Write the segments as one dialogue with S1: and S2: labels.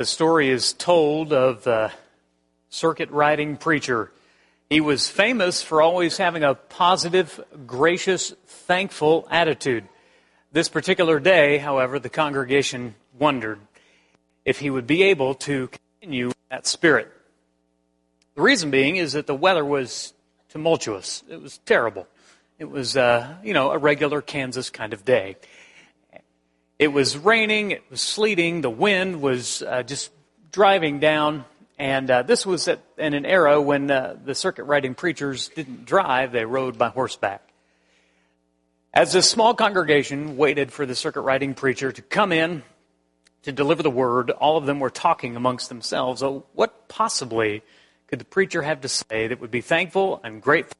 S1: The story is told of the circuit riding preacher. He was famous for always having a positive, gracious, thankful attitude. This particular day, however, the congregation wondered if he would be able to continue that spirit. The reason being is that the weather was tumultuous. It was terrible. It was, uh, you know, a regular Kansas kind of day. It was raining, it was sleeting, the wind was uh, just driving down, and uh, this was at, in an era when uh, the circuit riding preachers didn't drive, they rode by horseback. As this small congregation waited for the circuit riding preacher to come in to deliver the word, all of them were talking amongst themselves. Oh, what possibly could the preacher have to say that would be thankful and grateful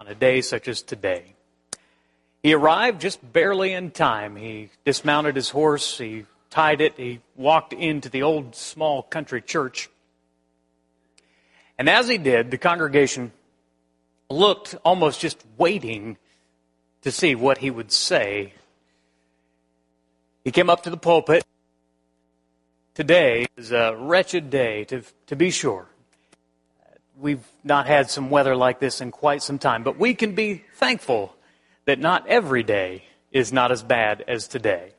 S1: on a day such as today? He arrived just barely in time. He dismounted his horse, he tied it, he walked into the old small country church. And as he did, the congregation looked almost just waiting to see what he would say. He came up to the pulpit. Today is a wretched day, to, to be sure. We've not had some weather like this in quite some time, but we can be thankful that not every day is not as bad as today.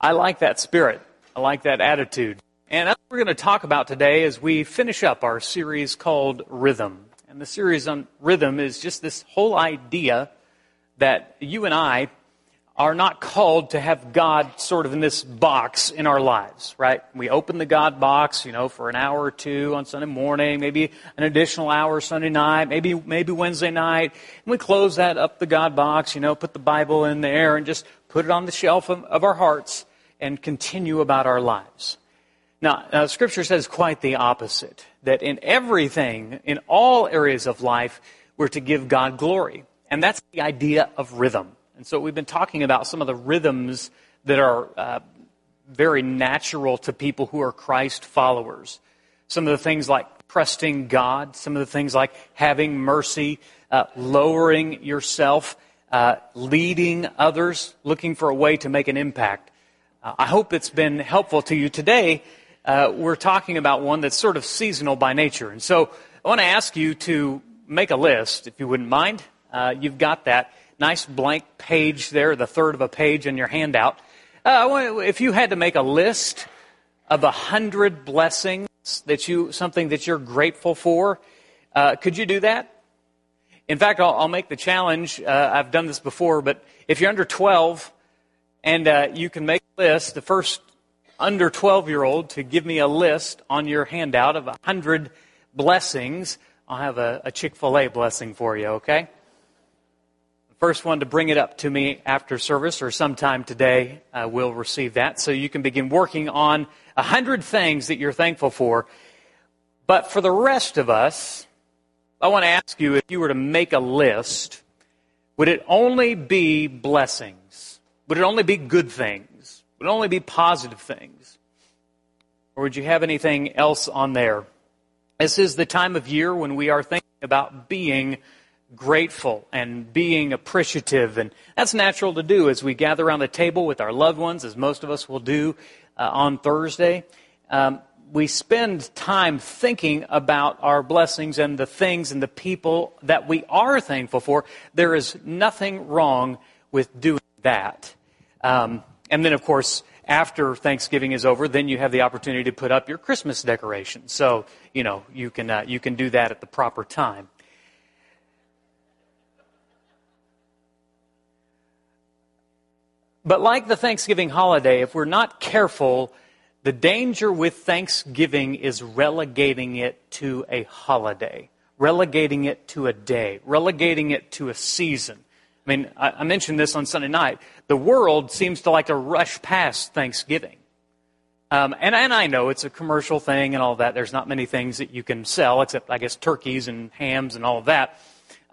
S1: I like that spirit. I like that attitude. And that's what we're going to talk about today as we finish up our series called Rhythm. And the series on rhythm is just this whole idea that you and I are not called to have God sort of in this box in our lives, right? We open the God box, you know, for an hour or two on Sunday morning, maybe an additional hour Sunday night, maybe, maybe Wednesday night, and we close that up the God box, you know, put the Bible in there and just put it on the shelf of, of our hearts and continue about our lives. Now, uh, Scripture says quite the opposite. That in everything, in all areas of life, we're to give God glory. And that's the idea of rhythm. And so we've been talking about some of the rhythms that are uh, very natural to people who are Christ followers. Some of the things like trusting God, some of the things like having mercy, uh, lowering yourself, uh, leading others, looking for a way to make an impact. Uh, I hope it's been helpful to you today. Uh, we're talking about one that's sort of seasonal by nature. And so I want to ask you to make a list, if you wouldn't mind. Uh, you've got that nice blank page there, the third of a page in your handout. Uh, if you had to make a list of a hundred blessings that you, something that you're grateful for, uh, could you do that? In fact, I'll, I'll make the challenge. Uh, I've done this before, but if you're under 12 and uh, you can make a list, the first under 12 year old to give me a list on your handout of a hundred blessings, I'll have a, a Chick fil A blessing for you, okay? First one to bring it up to me after service or sometime today uh, will receive that. So you can begin working on a hundred things that you're thankful for. But for the rest of us, I want to ask you if you were to make a list, would it only be blessings? Would it only be good things? Would it only be positive things? Or would you have anything else on there? This is the time of year when we are thinking about being grateful and being appreciative. And that's natural to do as we gather around the table with our loved ones, as most of us will do uh, on Thursday. Um, we spend time thinking about our blessings and the things and the people that we are thankful for. There is nothing wrong with doing that. Um, and then, of course, after Thanksgiving is over, then you have the opportunity to put up your Christmas decorations. So, you know, you can, uh, you can do that at the proper time. But like the Thanksgiving holiday, if we're not careful, the danger with Thanksgiving is relegating it to a holiday, relegating it to a day, relegating it to a season. I mean, I, mentioned this on Sunday night. The world seems to like to rush past Thanksgiving. Um, and, and I know it's a commercial thing and all that. There's not many things that you can sell except, I guess, turkeys and hams and all of that.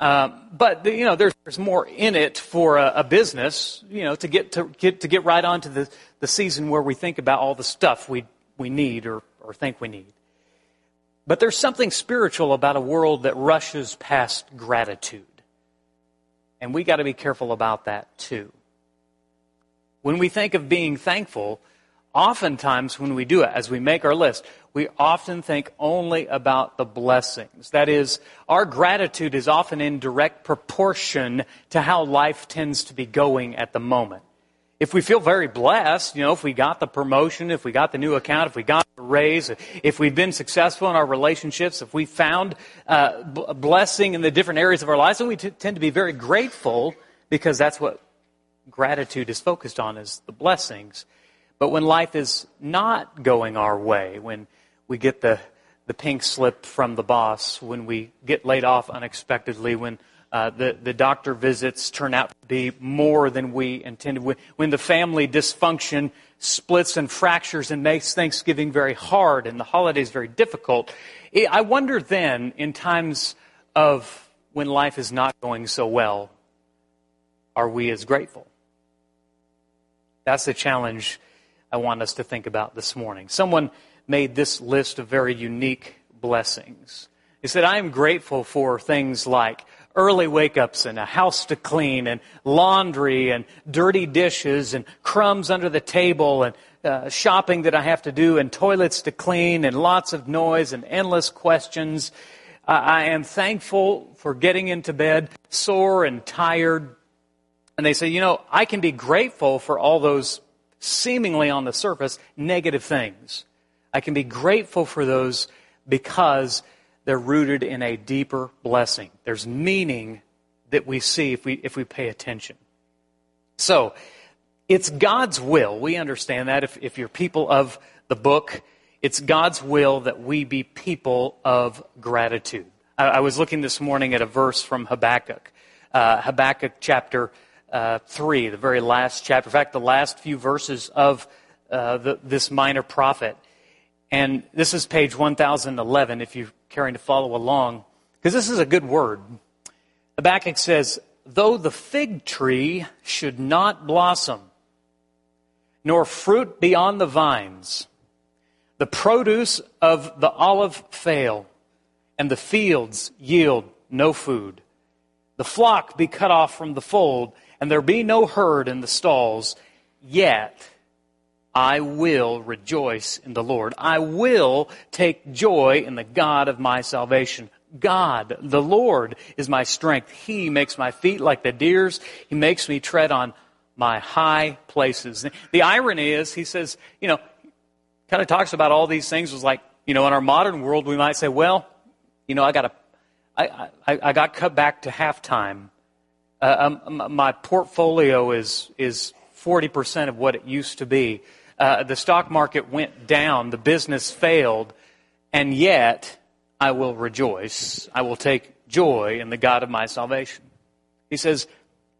S1: Um, but you know, there's, there's, more in it for a, a, business, you know, to get to get to get right onto the, the season where we think about all the stuff we we need or, or think we need. But there's something spiritual about a world that rushes past gratitude. And we got to be careful about that too. When we think of being thankful, oftentimes when we do it, as we make our list, we often think only about the blessings. That is, our gratitude is often in direct proportion to how life tends to be going at the moment. If we feel very blessed, you know, if we got the promotion, if we got the new account, if we got the raise, if we've been successful in our relationships, if we found uh, b- blessing in the different areas of our lives, then we t- tend to be very grateful because that's what gratitude is focused on is the blessings. But when life is not going our way, when we get the, the pink slip from the boss, when we get laid off unexpectedly, when uh, the, the doctor visits turn out to be more than we intended, when, when the family dysfunction splits and fractures and makes Thanksgiving very hard and the holidays very difficult, I wonder then, in times of when life is not going so well, are we as grateful? That's the challenge I want us to think about this morning. Someone made this list of very unique blessings. He said, I am grateful for things like early wake ups and a house to clean and laundry and dirty dishes and crumbs under the table and uh, shopping that I have to do and toilets to clean and lots of noise and endless questions. Uh, I am thankful for getting into bed sore and tired. And they say, you know, I can be grateful for all those seemingly on the surface negative things. I can be grateful for those because they're rooted in a deeper blessing. There's meaning that we see if we, if we pay attention. So, it's God's will. We understand that if, if you're people of the book, it's God's will that we be people of gratitude. I, I was looking this morning at a verse from Habakkuk, uh, Habakkuk chapter uh, 3, the very last chapter. In fact, the last few verses of uh, the, this minor prophet. And this is page 1011 if you're caring to follow along, because this is a good word. Habakkuk says, Though the fig tree should not blossom, nor fruit be on the vines, the produce of the olive fail, and the fields yield no food, the flock be cut off from the fold, and there be no herd in the stalls, yet I will rejoice in the Lord. I will take joy in the God of my salvation. God, the Lord, is my strength. He makes my feet like the deer's. He makes me tread on my high places. The irony is, he says, you know, kind of talks about all these things was like, you know, in our modern world, we might say, well, you know, I got to, I, I, I got cut back to halftime uh, um, my portfolio is is 40% of what it used to be. Uh, the stock market went down, the business failed, and yet I will rejoice. I will take joy in the God of my salvation. He says,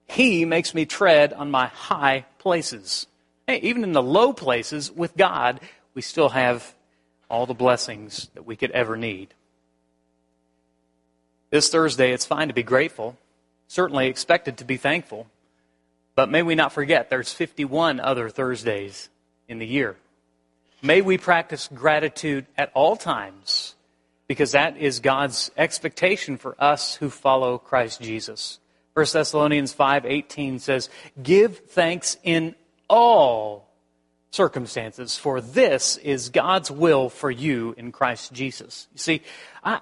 S1: He makes me tread on my high places. Hey, even in the low places with God, we still have all the blessings that we could ever need. This Thursday, it's fine to be grateful certainly expected to be thankful. But may we not forget there's 51 other Thursdays in the year. May we practice gratitude at all times because that is God's expectation for us who follow Christ Jesus. 1 Thessalonians 5:18 says, "Give thanks in all circumstances, for this is God's will for you in Christ Jesus." You see, I,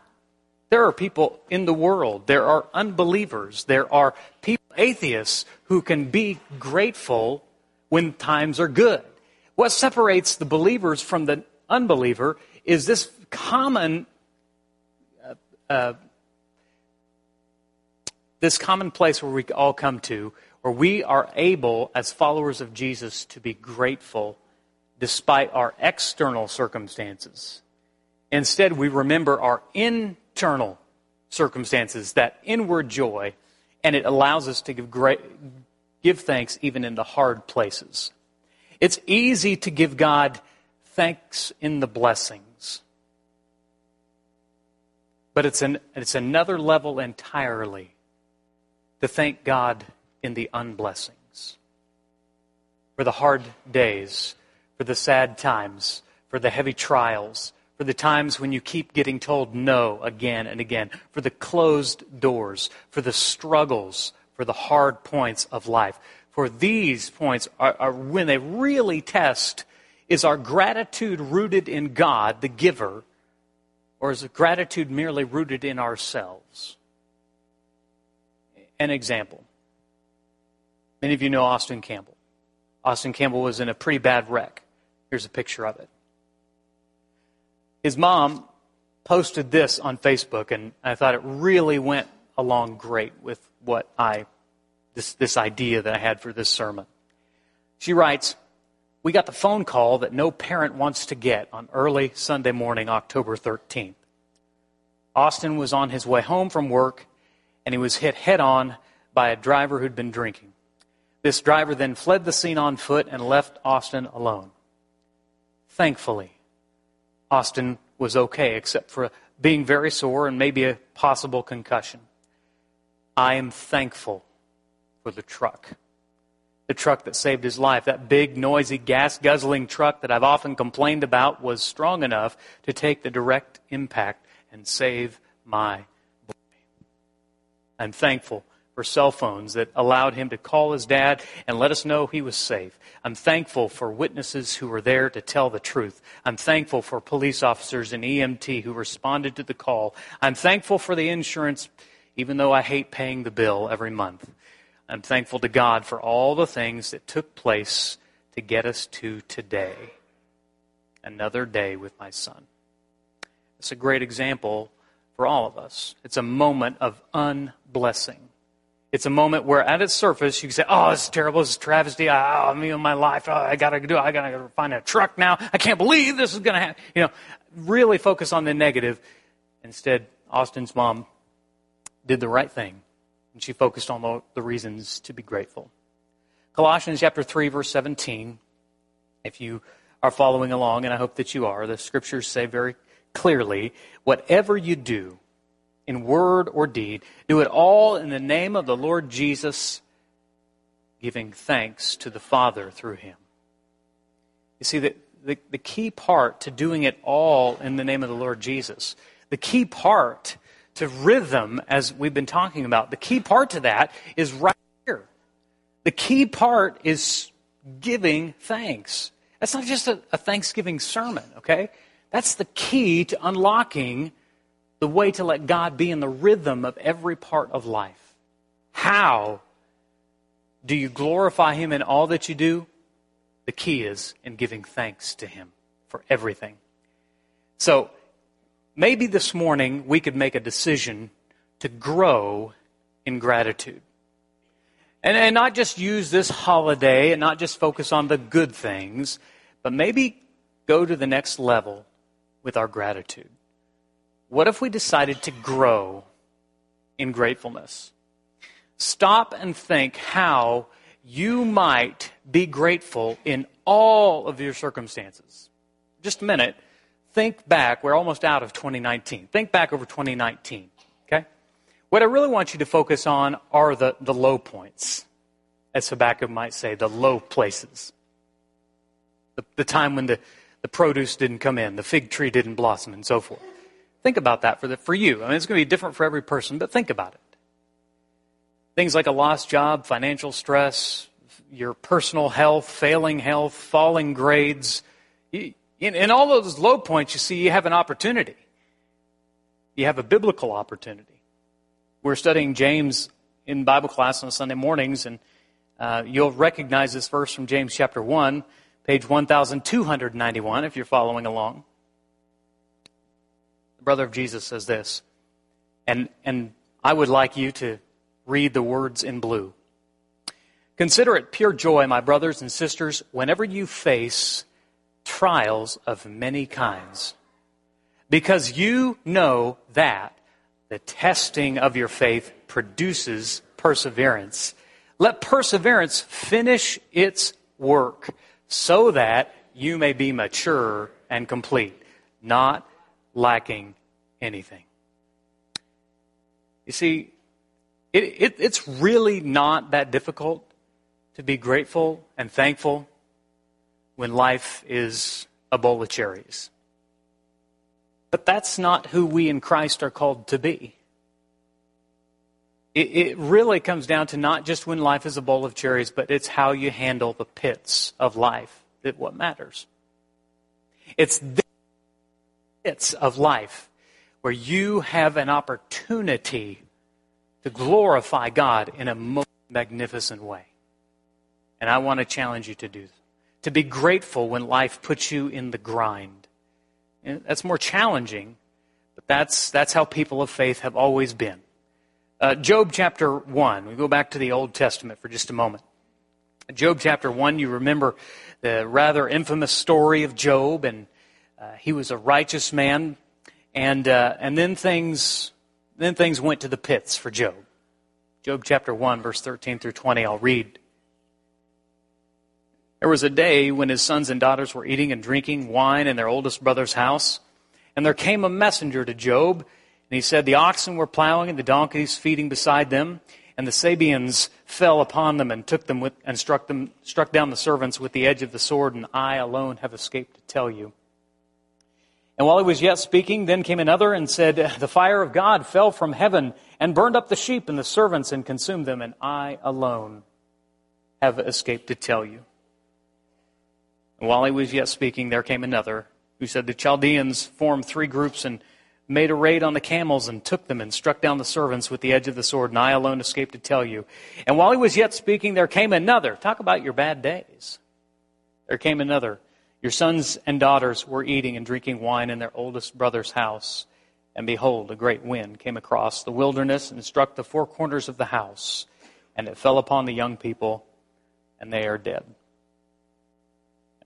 S1: there are people in the world, there are unbelievers, there are people, atheists, who can be grateful when times are good. What separates the believers from the unbeliever is this common, uh, uh, this common place where we all come to, where we are able, as followers of Jesus, to be grateful despite our external circumstances. Instead, we remember our internal circumstances, that inward joy, and it allows us to give, great, give thanks even in the hard places. It's easy to give God thanks in the blessings, but it's, an, it's another level entirely to thank God in the unblessings. For the hard days, for the sad times, for the heavy trials, for the times when you keep getting told no again and again, for the closed doors, for the struggles, for the hard points of life. For these points are, are when they really test Is our gratitude rooted in God, the giver, or is gratitude merely rooted in ourselves? An example. Many of you know Austin Campbell. Austin Campbell was in a pretty bad wreck. Here's a picture of it. His mom posted this on Facebook, and I thought it really went along great with what I, this, this idea that I had for this sermon. She writes, We got the phone call that no parent wants to get on early Sunday morning, October 13th. Austin was on his way home from work, and he was hit head on by a driver who'd been drinking. This driver then fled the scene on foot and left Austin alone. Thankfully, Austin was okay, except for being very sore and maybe a possible concussion. I am thankful for the truck. The truck that saved his life, that big, noisy, gas guzzling truck that I've often complained about, was strong enough to take the direct impact and save my boy. I'm thankful for cell phones that allowed him to call his dad and let us know he was safe. I'm thankful for witnesses who were there to tell the truth. I'm thankful for police officers and EMT who responded to the call. I'm thankful for the insurance, even though I hate paying the bill every month. I'm thankful to God for all the things that took place to get us to today. Another day with my son. It's a great example for all of us. It's a moment of unblessing. It's a moment where, at its surface, you can say, "Oh, this is terrible. This is travesty. I, oh, me and my life. Oh, I gotta do. I gotta find a truck now. I can't believe this is gonna happen." You know, really focus on the negative. Instead, Austin's mom did the right thing, and she focused on the, the reasons to be grateful. Colossians chapter three, verse seventeen. If you are following along, and I hope that you are, the scriptures say very clearly, "Whatever you do." in word or deed. Do it all in the name of the Lord Jesus, giving thanks to the Father through him. You see, the, the, the, key part to doing it all in the name of the Lord Jesus, the key part to rhythm, as we've been talking about, the key part to that is right here. The key part is giving thanks. That's not just a, a Thanksgiving sermon, okay? That's the key to unlocking the way to let God be in the rhythm of every part of life. How do you glorify Him in all that you do? The key is in giving thanks to Him for everything. So, maybe this morning we could make a decision to grow in gratitude. And, and not just use this holiday and not just focus on the good things, but maybe go to the next level with our gratitude. What if we decided to grow in gratefulness? Stop and think how you might be grateful in all of your circumstances. Just a minute. Think back. We're almost out of 2019. Think back over 2019. Okay? What I really want you to focus on are the, the low points, as Habakkuk might say, the low places. The, the time when the, the produce didn't come in, the fig tree didn't blossom, and so forth. Think about that for, the, for you. I mean, it's going to be different for every person, but think about it. Things like a lost job, financial stress, your personal health, failing health, falling grades. In, in all those low points, you see, you have an opportunity. You have a biblical opportunity. We're studying James in Bible class on Sunday mornings, and uh, you'll recognize this verse from James chapter 1, page 1291, if you're following along the brother of Jesus says this, and, and I would like you to read the words in blue. Consider it pure joy, my brothers and sisters, whenever you face trials of many kinds, because you know that the testing of your faith produces perseverance. Let perseverance finish its work so that you may be mature and complete, not lacking anything. You see, it, it, it's really not that difficult to be grateful and thankful when life is a bowl of cherries. But that's not who we in Christ are called to be. It, it really comes down to not just when life is a bowl of cherries, but it's how you handle the pits of life that what matters. It's the pits of life where you have an opportunity to glorify God in a most magnificent way. And I want to challenge you to do that. To be grateful when life puts you in the grind. And that's more challenging, but that's, that's how people of faith have always been. Uh, Job chapter 1. We go back to the Old Testament for just a moment. Job chapter 1, you remember the rather infamous story of Job, and uh, he was a righteous man, and, uh, and then, things, then things went to the pits for Job. Job chapter 1, verse 13 through 20, I'll read. There was a day when his sons and daughters were eating and drinking wine in their oldest brother's house, and there came a messenger to Job, and he said, The oxen were plowing and the donkeys feeding beside them, and the Sabeans fell upon them and took them with, and struck them struck down the servants with the edge of the sword, and I alone have escaped to tell you. And while he was yet speaking, then came another and said, The fire of God fell from heaven and burned up the sheep and the servants and consumed them, and I alone have escaped to tell you. And while he was yet speaking, there came another who said, The Chaldeans formed three groups and made a raid on the camels and took them and struck down the servants with the edge of the sword, and I alone escaped to tell you. And while he was yet speaking, there came another. Talk about your bad days. There came another. Your sons and daughters were eating and drinking wine in their oldest brother's house. And behold, a great wind came across the wilderness and struck the four corners of the house. And it fell upon the young people, and they are dead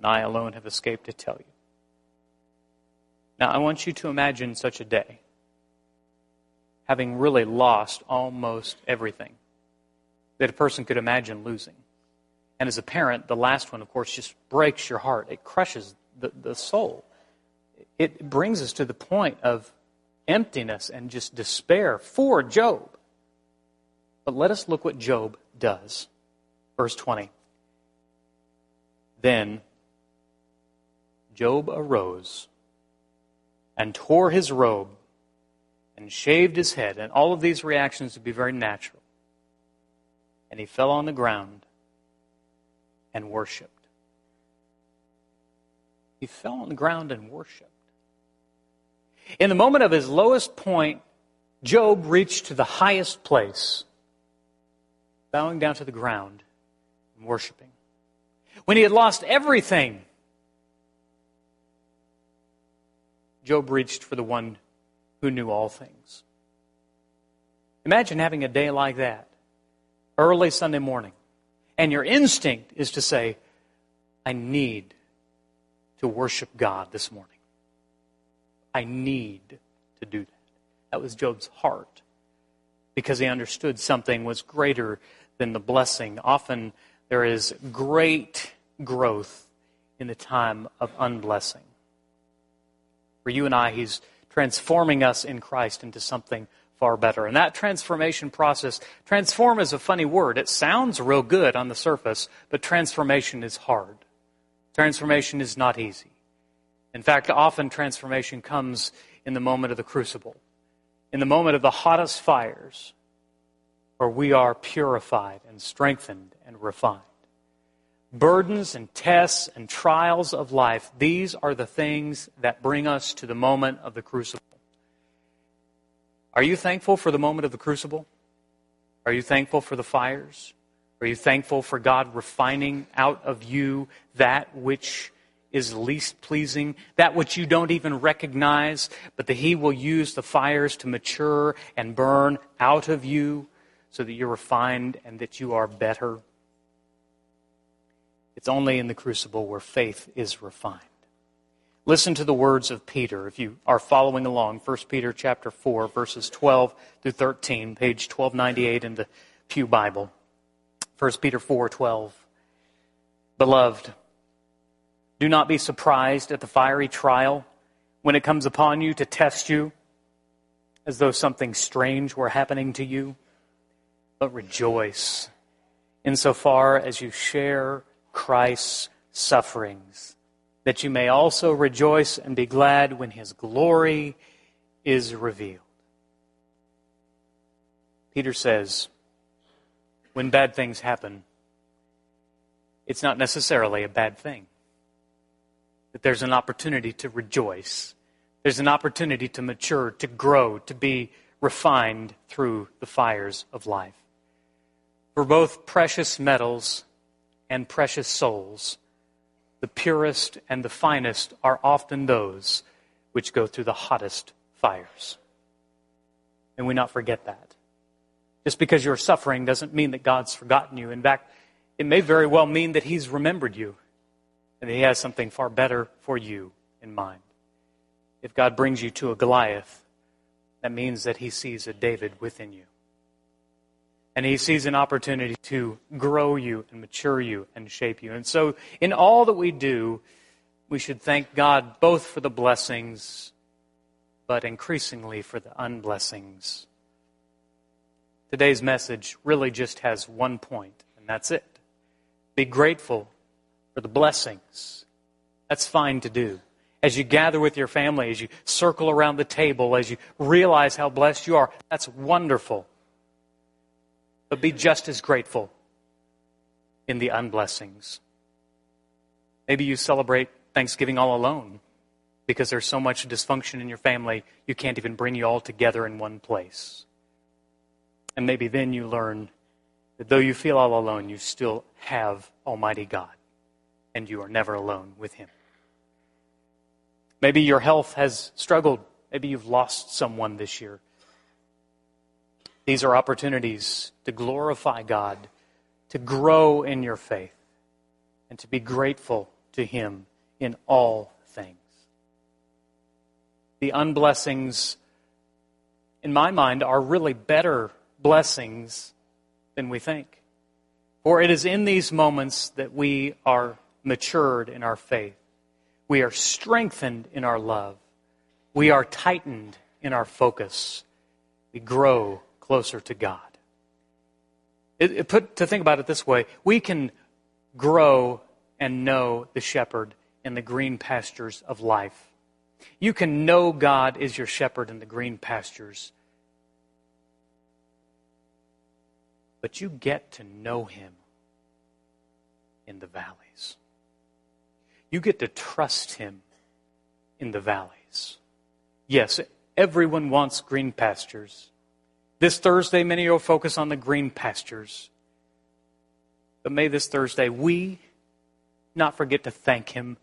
S1: and I alone have escaped to tell you. Now, I want you to imagine such a day, having really lost almost everything that a person could imagine losing. And as a parent, the last one, of course, just breaks your heart. It crushes the, the soul. It brings us to the point of emptiness and just despair for Job. But let us look what Job does. Verse 20. Then Job arose and tore his robe and shaved his head, and all of these reactions would be very natural. And he fell on the ground and worshiped. He fell on the ground and worshiped. In the moment of his lowest point, Job reached to the highest place, bowing down to the ground and worshiping. When he had lost everything, Job reached for the one who knew all things. Imagine having a day like that, early Sunday morning, and your instinct is to say, I need to worship God this morning. I need to do that. That was Job's heart because he understood something was greater than the blessing. Often there is great growth in the time of unblessing. For you and I, He's transforming us in Christ into something far better. And that transformation process, transform is a funny word. It sounds real good on the surface, but transformation is hard. Transformation is not easy. In fact, often transformation comes in the moment of the crucible, in the moment of the hottest fires, where we are purified and strengthened and refined burdens and tests and trials of life, these are the things that bring us to the moment of the crucible. Are you thankful for the moment of the crucible? Are you thankful for the fires? Are you thankful for God refining out of you that which is least pleasing, that which you don't even recognize, but that He will use the fires to mature and burn out of you so that you're refined and that you are better? It's only in the crucible where faith is refined. Listen to the words of Peter if you are following along. 1 Peter chapter 4 verses 12 through 13, page 1298 in the Pew Bible. 1 Peter 4:12. Beloved, do not be surprised at the fiery trial when it comes upon you to test you as though something strange were happening to you, but rejoice insofar as you share Christ's sufferings, that you may also rejoice and be glad when his glory is revealed. Peter says, when bad things happen, it's not necessarily a bad thing. that there's an opportunity to rejoice. There's an opportunity to mature, to grow, to be refined through the fires of life. For both precious metals and precious souls, the purest and the finest are often those which go through the hottest fires. And we not forget that. Just because you're suffering doesn't mean that God's forgotten you. In fact, it may very well mean that He's remembered you and that He has something far better for you in mind. If God brings you to a Goliath, that means that He sees a David within you. And He sees an opportunity to grow you and mature you and shape you. And so, in all that we do, we should thank God both for the blessings, but increasingly for the unblessings. Today's message really just has one point, and that's it. Be grateful for the blessings. That's fine to do. As you gather with your family, as you circle around the table, as you realize how blessed you are, that's wonderful. But be just as grateful in the unblessings. Maybe you celebrate Thanksgiving all alone because there's so much dysfunction in your family, you can't even bring you all together in one place. And maybe then you learn that though you feel all alone, you still have Almighty God, and you are never alone with Him. Maybe your health has struggled. Maybe you've lost someone this year. These are opportunities to glorify God, to grow in your faith, and to be grateful to Him in all things. The unblessings, in my mind, are really better blessings than we think. For it is in these moments that we are matured in our faith. We are strengthened in our love. We are tightened in our focus. We grow closer to God. It, it put, to think about it this way, we can grow and know the shepherd in the green pastures of life. You can know God is your shepherd in the green pastures but you get to know him in the valleys. You get to trust him in the valleys. Yes, everyone wants green pastures. This Thursday, many will focus on the green pastures. But may this Thursday we not forget to thank him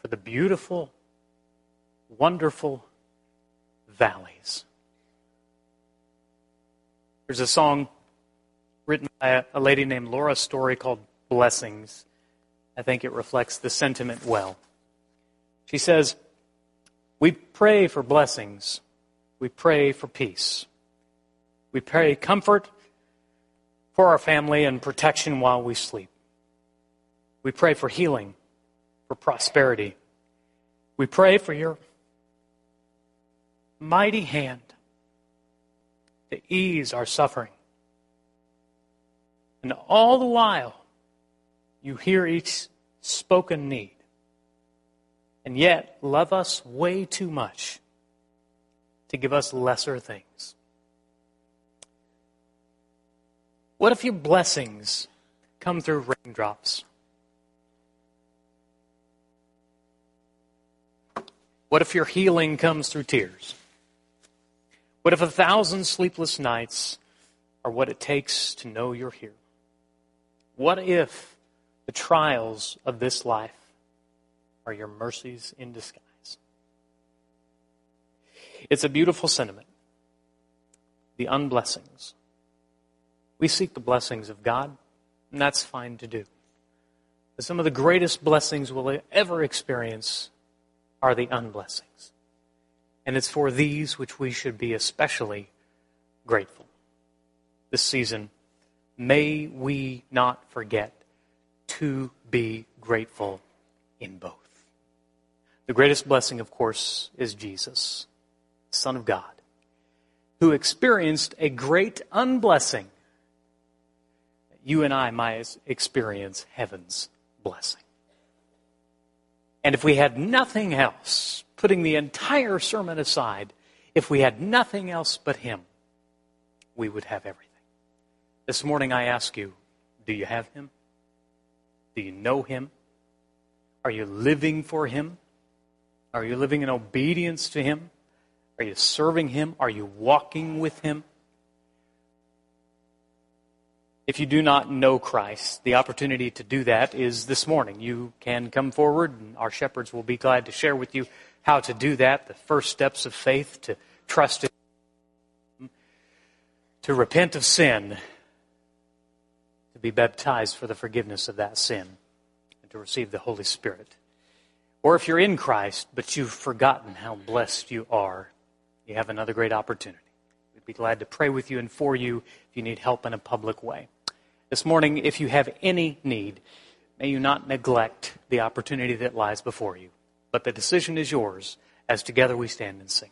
S1: for the beautiful, wonderful valleys. There's a song written by a lady named Laura Story called Blessings. I think it reflects the sentiment well. She says, We pray for blessings. We pray for peace. We pray comfort for our family and protection while we sleep. We pray for healing, for prosperity. We pray for your mighty hand to ease our suffering. And all the while, you hear each spoken need, and yet love us way too much to give us lesser things. What if your blessings come through raindrops? What if your healing comes through tears? What if a thousand sleepless nights are what it takes to know you're here? What if the trials of this life are your mercies in disguise? It's a beautiful sentiment. The unblessings. We seek the blessings of God, and that's fine to do. But some of the greatest blessings we'll ever experience are the unblessings. And it's for these which we should be especially grateful. This season, may we not forget to be grateful in both. The greatest blessing, of course, is Jesus, Son of God, who experienced a great unblessing. You and I might experience heaven's blessing. And if we had nothing else, putting the entire sermon aside, if we had nothing else but Him, we would have everything. This morning I ask you, do you have Him? Do you know Him? Are you living for Him? Are you living in obedience to Him? Are you serving Him? Are you walking with Him? If you do not know Christ, the opportunity to do that is this morning. You can come forward, and our shepherds will be glad to share with you how to do that, the first steps of faith, to trust in to repent of sin, to be baptized for the forgiveness of that sin, and to receive the Holy Spirit. Or if you're in Christ, but you've forgotten how blessed you are, you have another great opportunity. We'd be glad to pray with you and for you if you need help in a public way. This morning, if you have any need, may you not neglect the opportunity that lies before you. But the decision is yours as together we stand and sing.